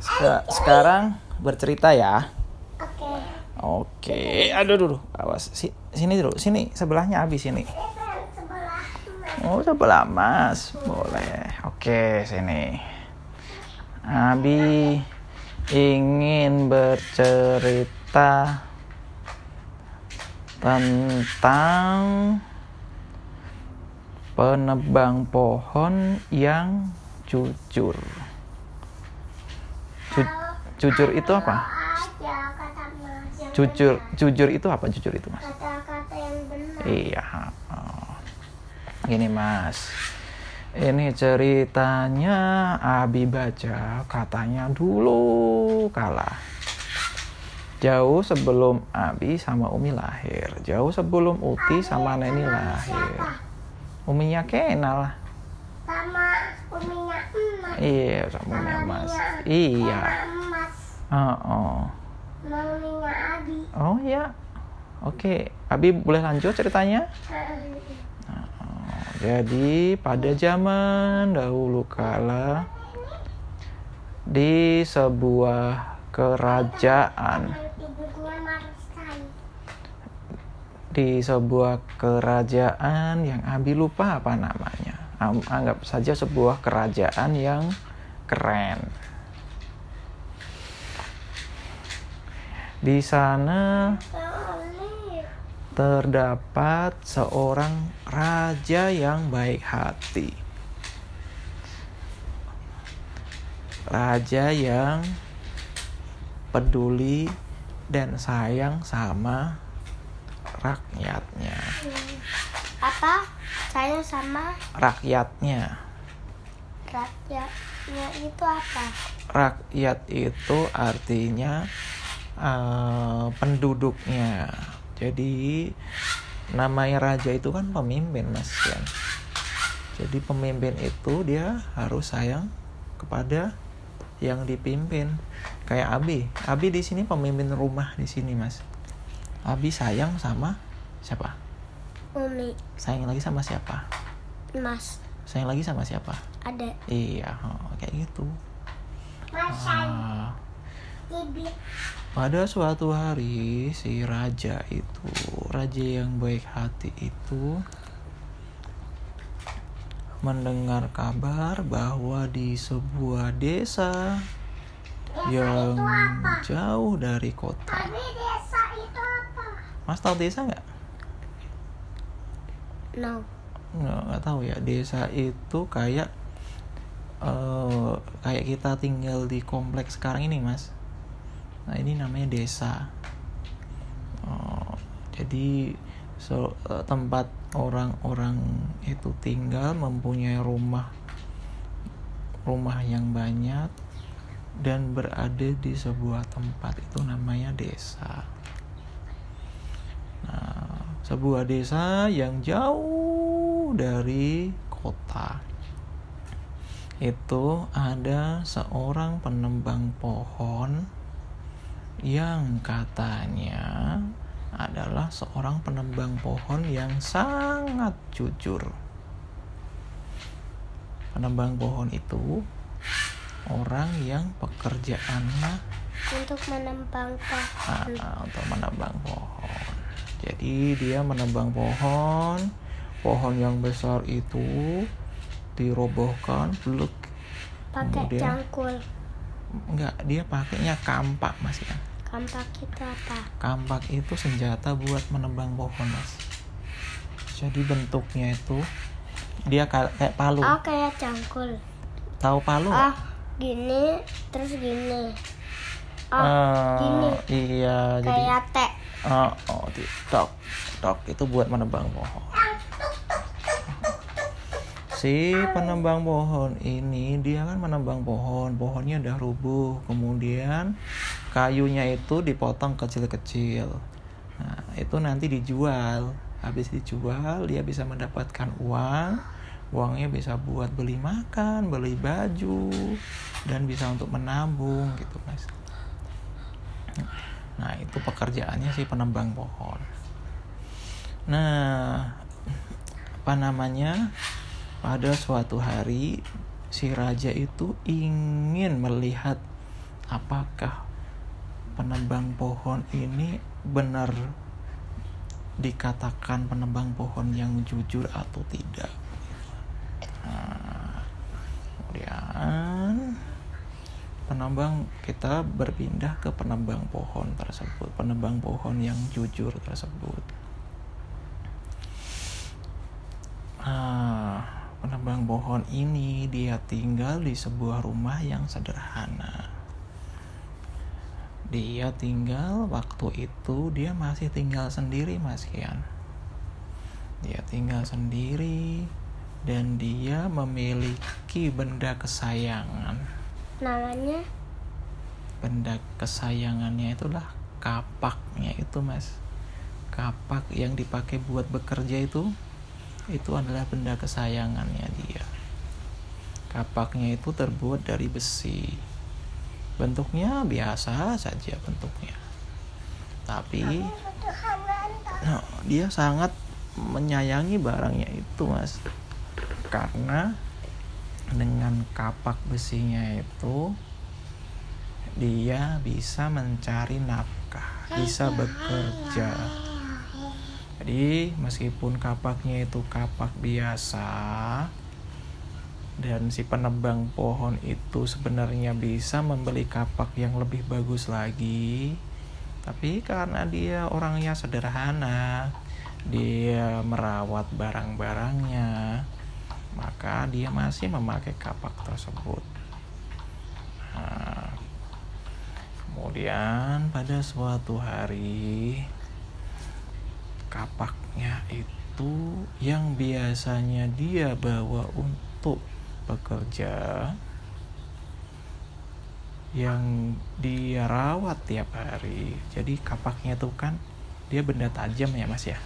Seka- sekarang bercerita ya. Oke. Oke, aduh dulu, awas. Si- sini dulu, sini sebelahnya habis sini. Sebelah Oh, sebelah Mas. Boleh. Oke, sini. Abi ingin bercerita tentang penebang pohon yang jujur. Ju- jujur itu apa? Jujur, jujur itu apa? Jujur itu, Mas? Kata-kata yang benar. Iya. oh. Gini mas, ini ceritanya Abi baca katanya dulu kalah. Jauh sebelum Abi sama Umi lahir, jauh sebelum Uti sama Neni lahir. Uminya Kenal lah. Sama uminya. Iya, sama Uminya Mas. Iya. Oh, oh. Abi. Oh ya. Oke, Abi boleh lanjut ceritanya? Oh, Jadi pada zaman dahulu kala di sebuah kerajaan di sebuah kerajaan yang Abi lupa apa namanya. Anggap saja sebuah kerajaan yang keren. Di sana terdapat seorang raja yang baik hati. Raja yang peduli dan sayang sama rakyatnya. Apa? Saya sama Rakyatnya. rakyatnya itu apa? Rakyat itu artinya eh, penduduknya. Jadi namanya raja itu kan pemimpin, Mas Yan. Jadi pemimpin itu dia harus sayang kepada yang dipimpin. Kayak Abi. Abi di sini pemimpin rumah di sini, Mas. Abi sayang sama siapa? Umi, Sayang lagi sama siapa? Mas, Sayang lagi sama siapa? ada. Iya, oh, kayak gitu. Mas, Ah. Pada suatu hari si raja itu, raja yang baik hati itu mendengar kabar bahwa di sebuah desa yang jauh dari kota. Tapi desa itu apa? Mas tahu desa nggak? No. Nggak, nggak tahu ya. Desa itu kayak eh kayak kita tinggal di kompleks sekarang ini, Mas. Nah ini namanya desa. Oh, jadi so- eh, tempat orang-orang itu tinggal mempunyai rumah rumah yang banyak dan berada di sebuah tempat itu namanya desa. Nah, sebuah desa yang jauh dari kota itu ada seorang penembang pohon yang katanya adalah seorang penembang pohon yang sangat jujur. Penembang pohon itu orang yang pekerjaannya Untuk menembang pohon. ah, untuk menebang pohon. Jadi dia menebang pohon, pohon yang besar itu dirobohkan, beluk. Pakai kemudian- cangkul. Enggak, dia pakainya kampak mas ya. Kampak itu apa? Kampak itu senjata buat menebang pohon mas. Jadi bentuknya itu dia ka- kayak palu. Oh, kayak cangkul. Tahu palu? Oh, gini, terus gini. Oh, Eh, gini. Iya, jadi Kayak T. oh, oh, di- tok, tok itu buat menebang pohon. Si penebang pohon ini dia kan menebang pohon, pohonnya udah rubuh, kemudian kayunya itu dipotong kecil-kecil. Nah, itu nanti dijual. Habis dijual dia bisa mendapatkan uang. Uangnya bisa buat beli makan, beli baju, dan bisa untuk menabung gitu, Mas. Nah, itu pekerjaannya si penembang pohon. Nah, apa namanya? Pada suatu hari si raja itu ingin melihat apakah penebang pohon ini benar dikatakan penebang pohon yang jujur atau tidak nah, kemudian penebang kita berpindah ke penebang pohon tersebut penebang pohon yang jujur tersebut. Ah, penebang pohon ini dia tinggal di sebuah rumah yang sederhana. Dia tinggal waktu itu dia masih tinggal sendiri Mas Kian. Dia tinggal sendiri dan dia memiliki benda kesayangan namanya? Benda kesayangannya itulah kapaknya itu Mas. Kapak yang dipakai buat bekerja itu itu adalah benda kesayangannya dia. Kapaknya itu terbuat dari besi. Bentuknya biasa saja bentuknya. Tapi no, dia sangat menyayangi barangnya itu mas. Karena dengan kapak besinya itu dia bisa mencari nafkah bisa bekerja. Jadi meskipun kapaknya itu kapak biasa dan si penebang pohon itu sebenarnya bisa membeli kapak yang lebih bagus lagi tapi karena dia orangnya sederhana dia merawat barang-barangnya maka dia masih memakai kapak tersebut. Nah, kemudian pada suatu hari kapaknya itu yang biasanya dia bawa untuk bekerja yang dia rawat tiap hari. Jadi kapaknya tuh kan dia benda tajam ya mas ya?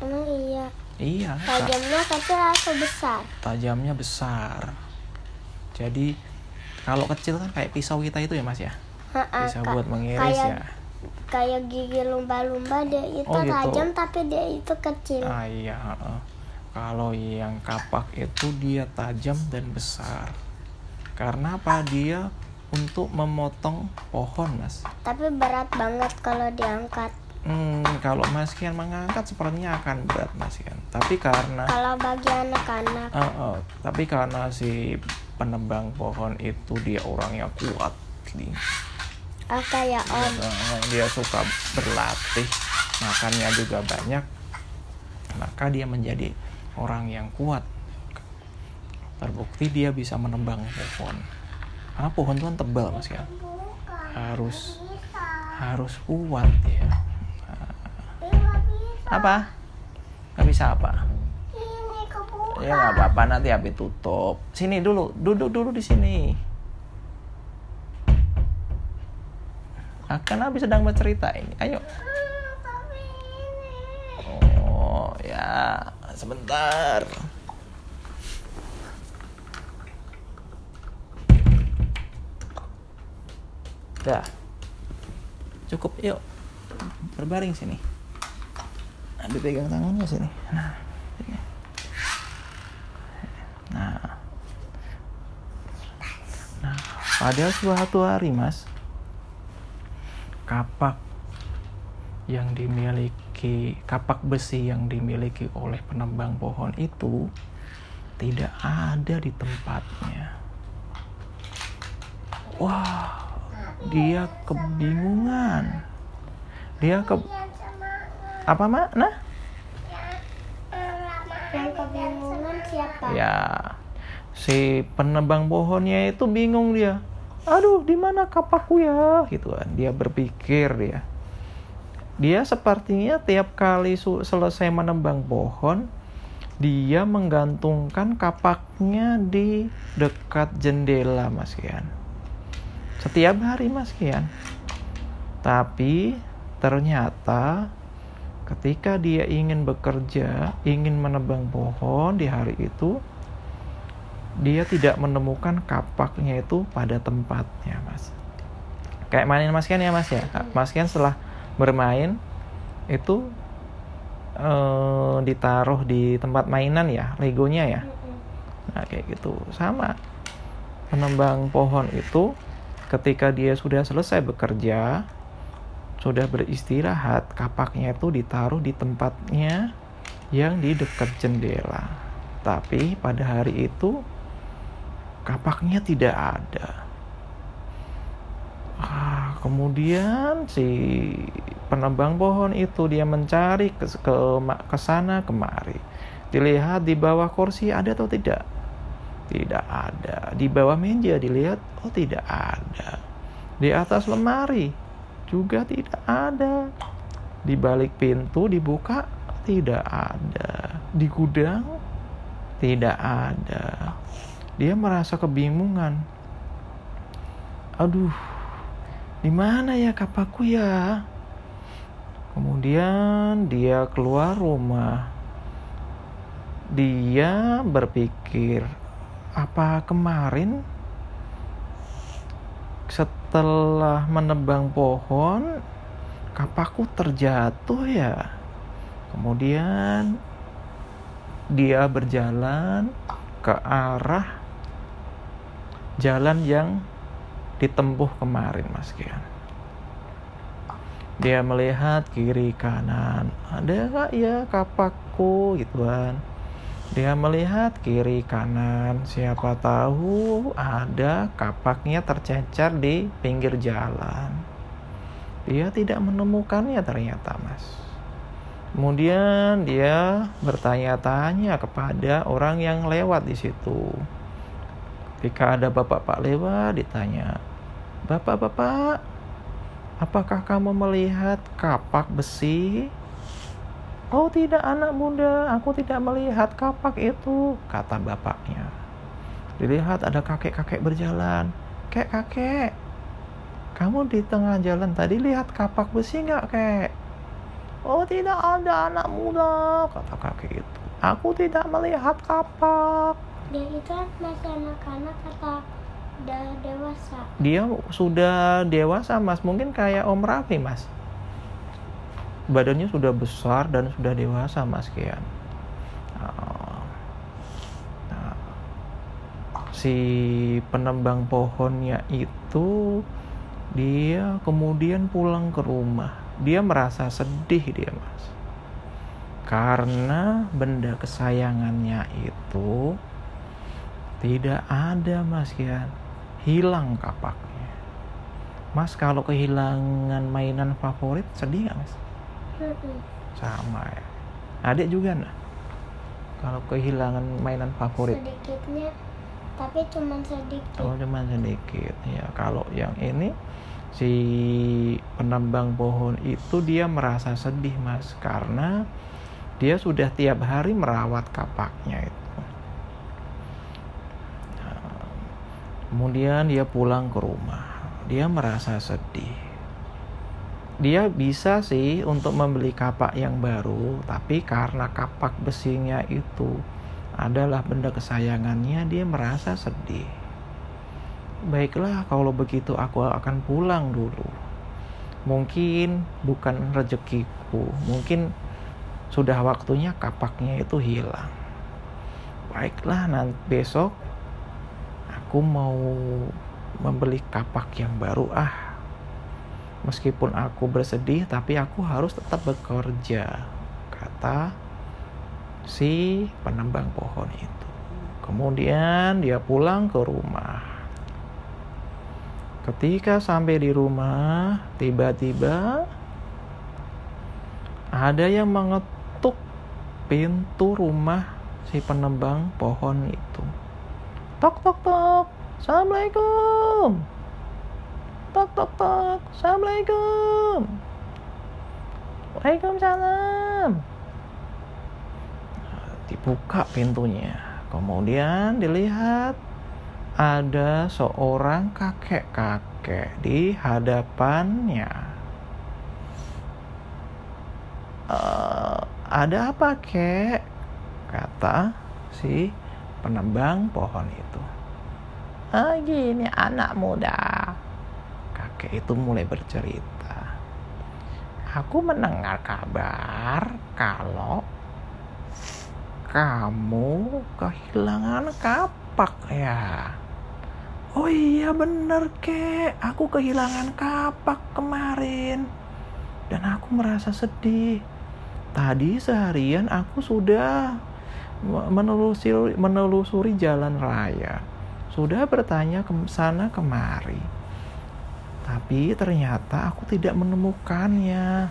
Emang iya iya. Tajamnya kecil atau besar. Tajamnya besar. Jadi kalau kecil kan kayak pisau kita itu ya mas ya? Ha-ha, bisa buat mengiris kayak ya? kayak gigi lumba-lumba dia itu Oh, gitu. tajam tapi dia itu kecil. Ah iya kalau yang kapak itu dia tajam dan besar. Karena apa? Dia untuk memotong pohon mas. Tapi berat banget kalau diangkat Hmm, kalau Mas Kian mengangkat sepertinya akan berat Mas Kian. Tapi karena kalau bagi anak-anak Eh, eh, tapi karena si penebang pohon itu dia orangnya kuat, nih. oh kayak om Eh, dia suka berlatih, makannya juga banyak, maka dia menjadi orang yang kuat. Terbukti dia bisa menebang pohon. Karena pohon itu kan tebal Mas Kian. Harus harus kuat ya. Apa? Gak bisa apa? ini kebuka Ya nggak apa-apa nanti habis tutup. Sini dulu, duduk dulu di sini. Akan habis sedang bercerita ini. Ayo. tapi ini Oh ya, sebentar. Dah. Cukup, yuk. Berbaring sini. Dipegang tangannya sini. Nah, sini. Nah. Nah, pada suatu hari, Mas, kapak yang dimiliki kapak besi yang dimiliki oleh penebang pohon itu tidak ada di tempatnya. Wah, dia kebingungan. Dia ke apa mak? Nah, yang kebingungan siapa ya si penebang pohonnya itu bingung dia. Aduh, di mana kapakku ya? Gitu kan. Dia berpikir dia. Dia sepertinya tiap kali selesai menebang pohon, dia menggantungkan kapaknya di dekat jendela, Mas Kian. Setiap hari, Mas Kian. Tapi ternyata ketika dia ingin bekerja, ingin menebang pohon di hari itu, dia tidak menemukan kapaknya itu pada tempatnya, Mas. Kayak mainin Mas Kian ya, Mas ya. Mas Kian setelah bermain itu eh, ditaruh di tempat mainan ya, legonya ya. Nah, kayak gitu. Sama. Penembang pohon itu ketika dia sudah selesai bekerja, sudah beristirahat, kapaknya itu ditaruh di tempatnya yang di dekat jendela. Tapi pada hari itu kapaknya tidak ada. Ah, kemudian si penebang pohon itu dia mencari ke ke, ke sana kemari. Dilihat di bawah kursi ada atau tidak? Tidak ada. Di bawah meja dilihat, oh tidak ada. Di atas lemari juga tidak ada. Di balik pintu dibuka tidak ada. Di gudang tidak ada. Dia merasa kebingungan. Aduh, di mana ya kapakku ya? Kemudian dia keluar rumah. Dia berpikir, apa kemarin setelah menebang pohon kapakku terjatuh ya. Kemudian dia berjalan ke arah jalan yang ditempuh kemarin Mas Kian. Dia melihat kiri kanan. Ada gak ya kapakku gitu kan dia melihat kiri kanan, siapa tahu ada kapaknya tercecer di pinggir jalan. Dia tidak menemukannya ternyata, Mas. Kemudian dia bertanya-tanya kepada orang yang lewat di situ. Ketika ada bapak-bapak lewat, ditanya, "Bapak-bapak, apakah kamu melihat kapak besi Oh tidak anak muda, aku tidak melihat kapak itu, kata bapaknya. Dilihat ada kakek-kakek berjalan. Kek kakek, kamu di tengah jalan tadi lihat kapak besi nggak kek? Oh tidak ada anak muda, kata kakek itu. Aku tidak melihat kapak. Dia itu masih anak-anak udah dewasa? Dia sudah dewasa mas, mungkin kayak Om Raffi mas badannya sudah besar dan sudah dewasa Mas Kian. Nah, nah, si penembang pohonnya itu dia kemudian pulang ke rumah. Dia merasa sedih dia Mas. Karena benda kesayangannya itu tidak ada Mas Kian. Hilang kapaknya. Mas kalau kehilangan mainan favorit sedih gak Mas? Sama ya. Adik juga nah kalau kehilangan mainan favorit? Sedikitnya tapi cuma sedikit. Oh cuma sedikit ya. Kalau yang ini si penambang pohon itu dia merasa sedih mas karena dia sudah tiap hari merawat kapaknya itu. Nah, kemudian dia pulang ke rumah. Dia merasa sedih dia bisa sih untuk membeli kapak yang baru, tapi karena kapak besinya itu adalah benda kesayangannya, dia merasa sedih. Baiklah, kalau begitu aku akan pulang dulu. Mungkin bukan rezekiku, mungkin sudah waktunya kapaknya itu hilang. Baiklah, nanti besok aku mau membeli kapak yang baru ah Meskipun aku bersedih, tapi aku harus tetap bekerja, kata si penembang pohon itu. Kemudian dia pulang ke rumah. Ketika sampai di rumah, tiba-tiba ada yang mengetuk pintu rumah si penembang pohon itu. Tok tok tok. Assalamualaikum tok tok tok. Assalamualaikum. Waalaikumsalam. Dibuka pintunya. Kemudian dilihat ada seorang kakek-kakek di hadapannya. Uh, ada apa kek? kata si penembang pohon itu. Ah gini anak muda kakek itu mulai bercerita. Aku mendengar kabar kalau kamu kehilangan kapak ya. Oh iya bener kek, aku kehilangan kapak kemarin. Dan aku merasa sedih. Tadi seharian aku sudah menelusuri, menelusuri jalan raya. Sudah bertanya ke sana kemari. Tapi ternyata aku tidak menemukannya.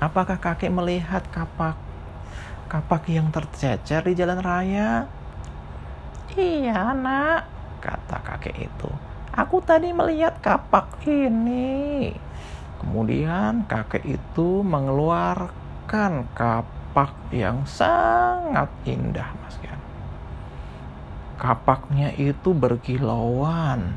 Apakah kakek melihat kapak kapak yang tercecer di jalan raya? Iya, nak, kata kakek itu. Aku tadi melihat kapak ini. Kemudian kakek itu mengeluarkan kapak yang sangat indah, Mas. Kapaknya itu berkilauan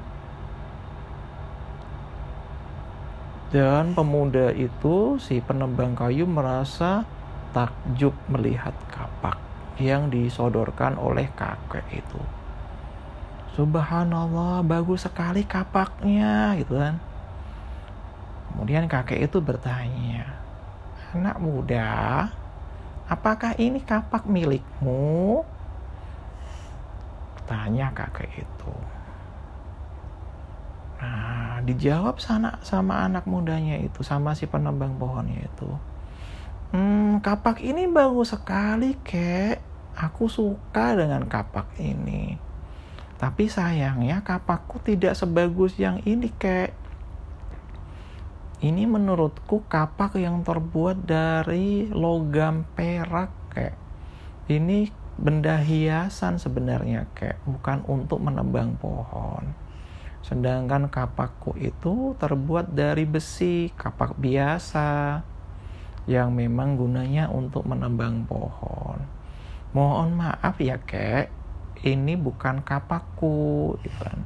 Dan pemuda itu, si penebang kayu merasa takjub melihat kapak yang disodorkan oleh kakek itu. Subhanallah, bagus sekali kapaknya, gitu kan. Kemudian kakek itu bertanya, anak muda, apakah ini kapak milikmu? Tanya kakek itu. Nah, dijawab sana sama anak mudanya itu, sama si penebang pohonnya itu. Hmm, kapak ini bagus sekali, kek. Aku suka dengan kapak ini. Tapi sayangnya kapakku tidak sebagus yang ini, kek. Ini menurutku kapak yang terbuat dari logam perak, kek. Ini benda hiasan sebenarnya, kek. Bukan untuk menebang pohon. Sedangkan kapakku itu terbuat dari besi, kapak biasa yang memang gunanya untuk menebang pohon. Mohon maaf ya, Kek. Ini bukan kapakku, gitu kan.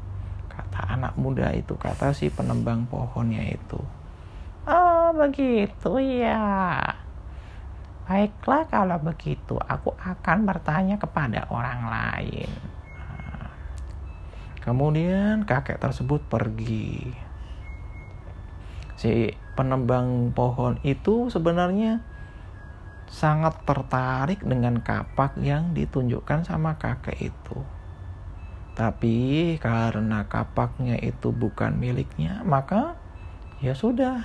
Kata anak muda itu, kata si penebang pohonnya itu. Oh, begitu ya. Baiklah kalau begitu, aku akan bertanya kepada orang lain. Kemudian kakek tersebut pergi. Si penebang pohon itu sebenarnya sangat tertarik dengan kapak yang ditunjukkan sama kakek itu. Tapi karena kapaknya itu bukan miliknya, maka ya sudah.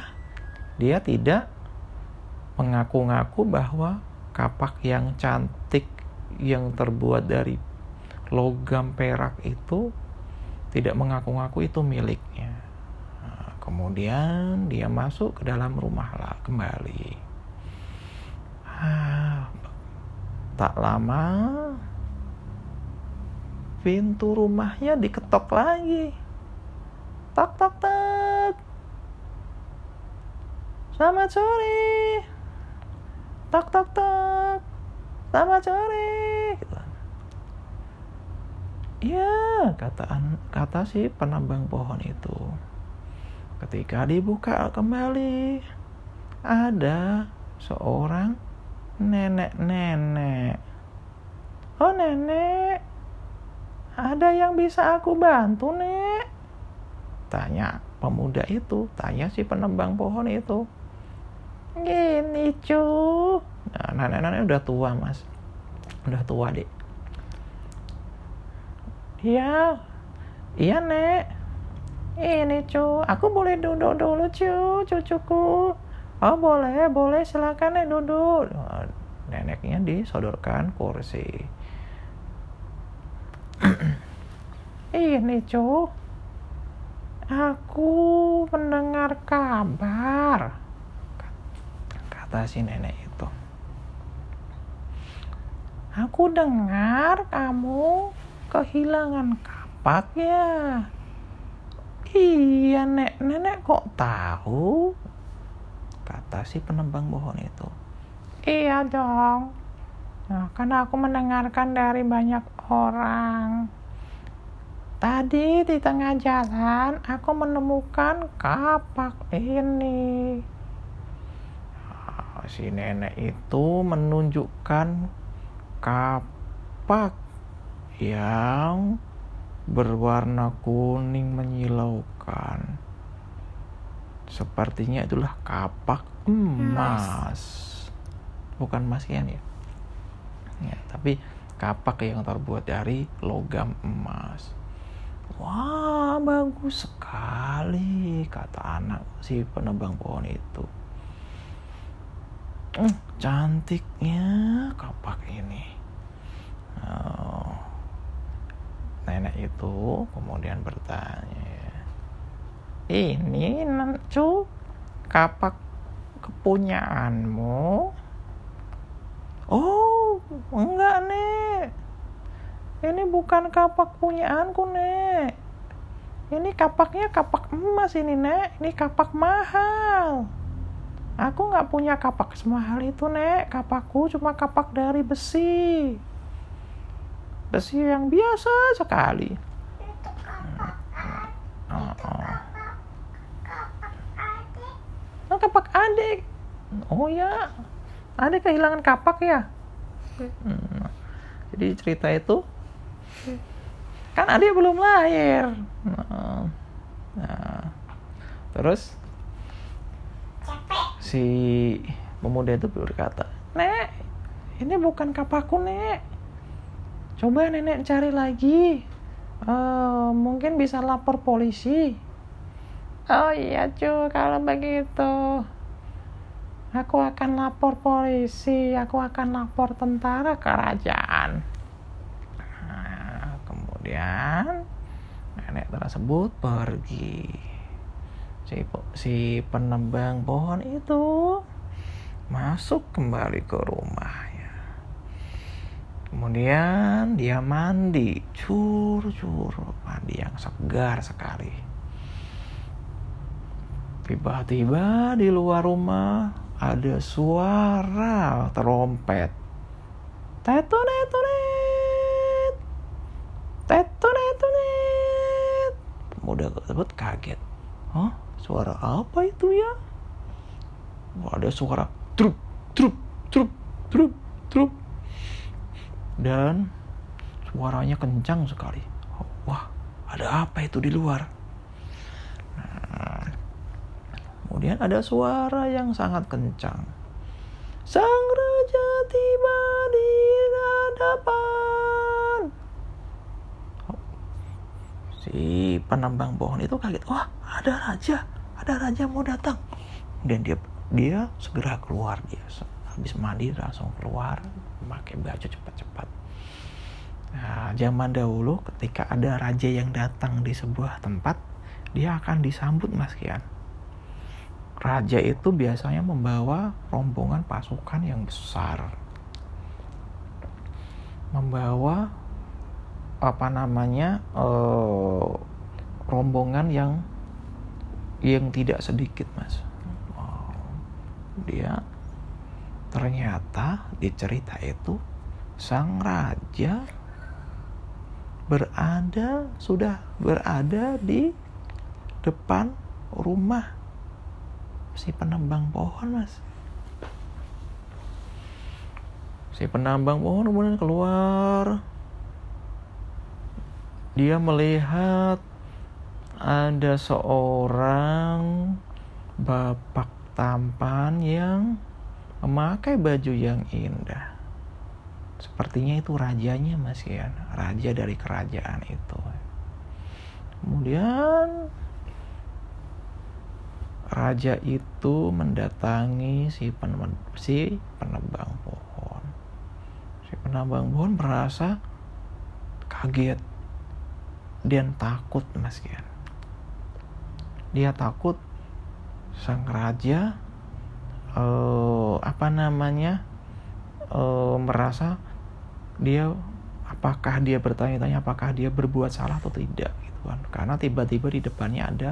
Dia tidak mengaku-ngaku bahwa kapak yang cantik yang terbuat dari logam perak itu tidak mengaku-ngaku itu miliknya. Nah, kemudian dia masuk ke dalam rumah lah kembali. Ah, tak lama pintu rumahnya diketok lagi. Tok tok tok. Selamat sore. Tok tok tok. Selamat sore. Gitu. Iya, kata kata si penambang pohon itu. Ketika dibuka kembali, ada seorang nenek-nenek. Oh nenek, ada yang bisa aku bantu nek? Tanya pemuda itu, tanya si penembang pohon itu. Gini cu. Nah, nenek-nenek udah tua mas. Udah tua deh Iya, iya nek. Ini cu, aku boleh duduk dulu cu, cucuku. Oh boleh, boleh silakan nek duduk. Neneknya disodorkan kursi. Ini cu, aku mendengar kabar. Kata si nenek itu. Aku dengar kamu kehilangan kapak ya iya nek nenek kok tahu? Kata si penembang pohon itu. Iya dong. Nah, karena aku mendengarkan dari banyak orang. Tadi di tengah jalan aku menemukan kapak ini. Nah, si nenek itu menunjukkan kapak yang berwarna kuning menyilaukan. Sepertinya itulah kapak emas. Bukan emas ya? Ya, tapi kapak yang terbuat dari logam emas. Wah, bagus sekali, kata anak si penebang pohon itu. Hmm, cantiknya kapak ini. Oh. Nenek itu kemudian bertanya, ini cu kapak kepunyaanmu? Oh, enggak nek. Ini bukan kapak punyaanku nek. Ini kapaknya kapak emas ini nek. Ini kapak mahal. Aku nggak punya kapak semahal itu nek. Kapakku cuma kapak dari besi besi yang biasa sekali. Oh, oh. oh kapak adik. Oh ya, adik kehilangan kapak ya. Hmm. Jadi cerita itu kan adik belum lahir. Nah, nah. terus si pemuda itu berkata, Nek, ini bukan kapakku, Nek coba nenek cari lagi. Uh, mungkin bisa lapor polisi. Oh iya cu kalau begitu. Aku akan lapor polisi aku akan lapor tentara kerajaan. Nah, kemudian nenek tersebut pergi. Si, si penebang pohon itu masuk kembali ke rumah Kemudian dia mandi, cur-cur, mandi yang segar sekali. Tiba-tiba di luar rumah ada suara trompet. Tetonet, tonet, tetonet, tonet. Pemuda tersebut kaget. Hah? Suara apa itu ya? Ada suara trup, trup, trup, trup, trup dan suaranya kencang sekali. Wah, ada apa itu di luar? Nah, kemudian ada suara yang sangat kencang. Sang raja tiba di hadapan. Si penambang pohon itu kaget. Wah, ada raja, ada raja mau datang. Dan dia dia segera keluar dia habis mandi langsung keluar pakai baju cepat-cepat. Nah, zaman dahulu ketika ada raja yang datang di sebuah tempat dia akan disambut mas Kian. Raja itu biasanya membawa rombongan pasukan yang besar. Membawa apa namanya uh, rombongan yang yang tidak sedikit mas. Dia Ternyata di cerita itu sang raja berada sudah berada di depan rumah si penambang pohon mas. Si penambang pohon kemudian keluar. Dia melihat ada seorang bapak tampan yang memakai baju yang indah. Sepertinya itu rajanya Mas ya, raja dari kerajaan itu. Kemudian raja itu mendatangi si penebang, si penebang pohon. Si penebang pohon merasa kaget dan takut Mas ya. Dia takut sang raja uh, apa namanya uh, merasa dia apakah dia bertanya-tanya apakah dia berbuat salah atau tidak gitu kan. Karena tiba-tiba di depannya ada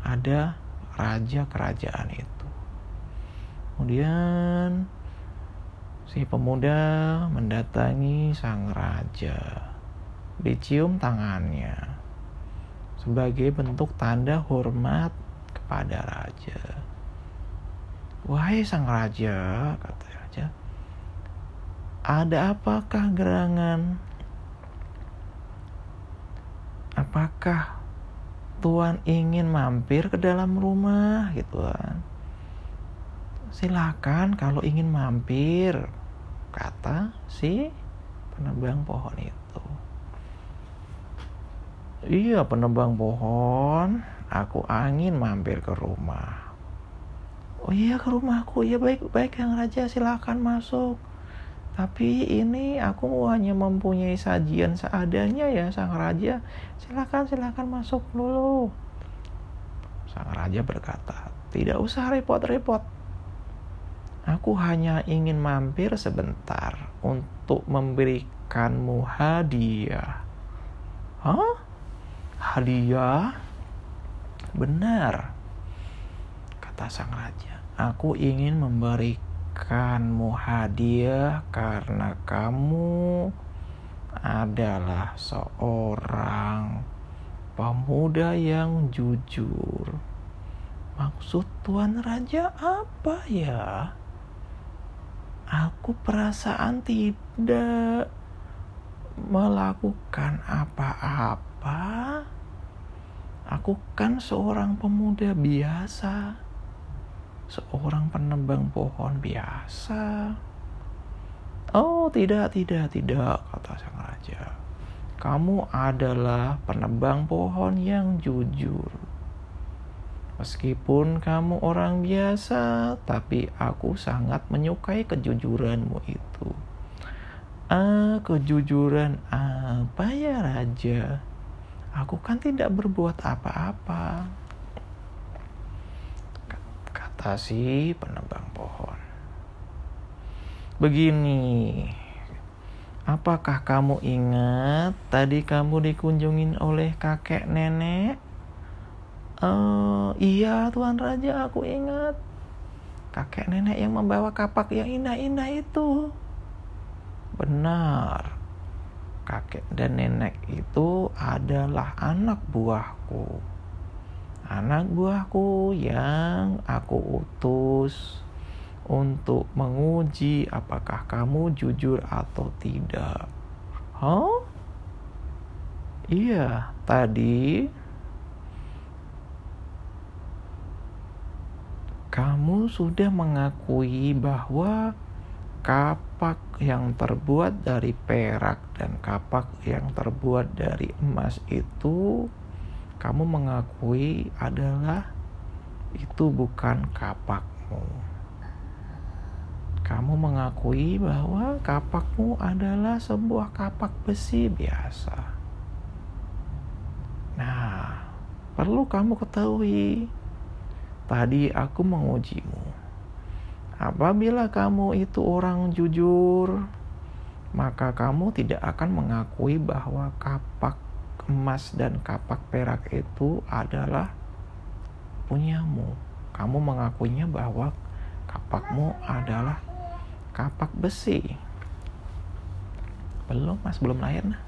ada raja kerajaan itu. Kemudian si pemuda mendatangi sang raja. Dicium tangannya sebagai bentuk tanda hormat kepada raja Wahai sang raja, kata raja, ada apakah gerangan? Apakah Tuhan ingin mampir ke dalam rumah gitu kan? Silakan kalau ingin mampir, kata si penebang pohon itu. Iya, penebang pohon. Aku angin mampir ke rumah. Oh iya ke rumahku. Ya baik baik yang raja silakan masuk. Tapi ini aku hanya mempunyai sajian seadanya ya sang raja. Silakan silakan masuk dulu. Sang raja berkata, "Tidak usah repot-repot. Aku hanya ingin mampir sebentar untuk memberikanmu hadiah." Hah? Hadiah? Benar, kata sang raja. Aku ingin memberikanmu hadiah karena kamu adalah seorang pemuda yang jujur. Maksud Tuan Raja apa ya? Aku perasaan tidak melakukan apa-apa. Aku kan seorang pemuda biasa, seorang penebang pohon biasa. Oh, tidak, tidak, tidak, kata sang raja. Kamu adalah penebang pohon yang jujur. Meskipun kamu orang biasa, tapi aku sangat menyukai kejujuranmu itu. Ah, kejujuran apa ya, Raja? Aku kan tidak berbuat apa-apa. Kata si penebang pohon. Begini, Apakah kamu ingat tadi kamu dikunjungin oleh kakek nenek? Uh, iya Tuan Raja aku ingat. Kakek nenek yang membawa kapak yang indah-indah itu. Benar. Kakek dan nenek itu adalah anak buahku. Anak buahku yang aku utus untuk menguji apakah kamu jujur atau tidak. Hah? Iya, tadi kamu sudah mengakui bahwa kapak yang terbuat dari perak dan kapak yang terbuat dari emas itu kamu mengakui adalah itu bukan kapakmu kamu mengakui bahwa kapakmu adalah sebuah kapak besi biasa. Nah, perlu kamu ketahui, tadi aku mengujimu. Apabila kamu itu orang jujur, maka kamu tidak akan mengakui bahwa kapak emas dan kapak perak itu adalah punyamu. Kamu mengakuinya bahwa kapakmu adalah kapak besi. Belum mas belum lahir nah.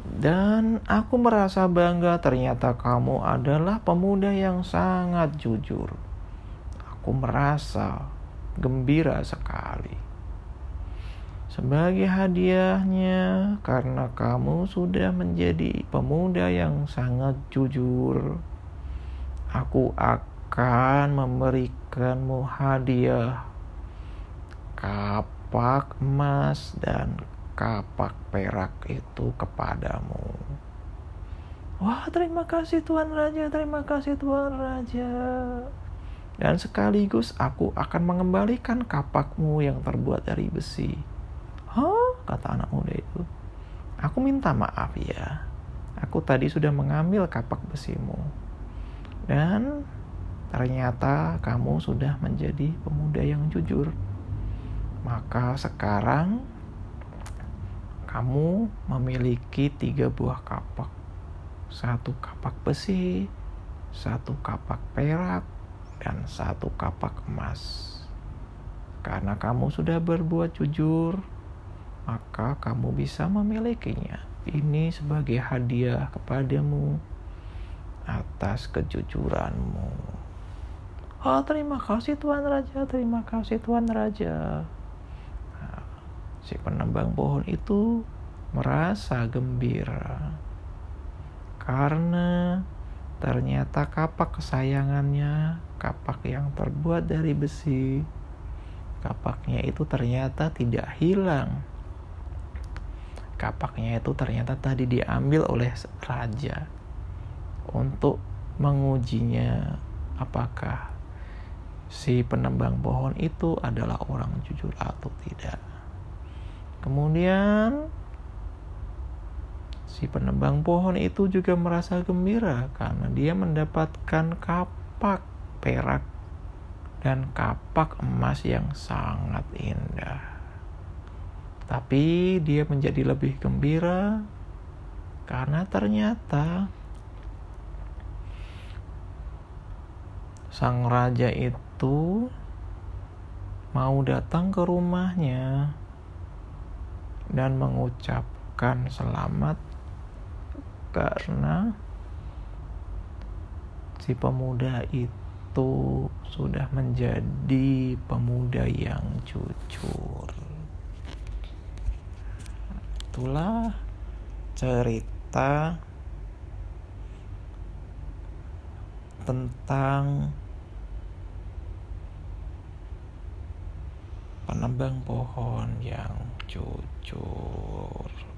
Dan aku merasa bangga ternyata kamu adalah pemuda yang sangat jujur. Aku merasa gembira sekali sebagai hadiahnya karena kamu sudah menjadi pemuda yang sangat jujur aku akan memberikanmu hadiah kapak emas dan kapak perak itu kepadamu. Wah, terima kasih Tuan Raja, terima kasih Tuan Raja. Dan sekaligus aku akan mengembalikan kapakmu yang terbuat dari besi. Hah? Kata anak muda itu. Aku minta maaf ya. Aku tadi sudah mengambil kapak besimu. Dan ternyata kamu sudah menjadi pemuda yang jujur maka sekarang kamu memiliki tiga buah kapak. Satu kapak besi, satu kapak perak, dan satu kapak emas. Karena kamu sudah berbuat jujur, maka kamu bisa memilikinya. Ini sebagai hadiah kepadamu atas kejujuranmu. Oh, terima kasih Tuan Raja, terima kasih Tuan Raja si penebang pohon itu merasa gembira karena ternyata kapak kesayangannya, kapak yang terbuat dari besi, kapaknya itu ternyata tidak hilang. Kapaknya itu ternyata tadi diambil oleh raja untuk mengujinya apakah si penebang pohon itu adalah orang jujur atau tidak. Kemudian si penebang pohon itu juga merasa gembira karena dia mendapatkan kapak perak dan kapak emas yang sangat indah. Tapi dia menjadi lebih gembira karena ternyata sang raja itu mau datang ke rumahnya dan mengucapkan selamat karena si pemuda itu sudah menjadi pemuda yang jujur. Itulah cerita tentang penebang pohon yang jujur.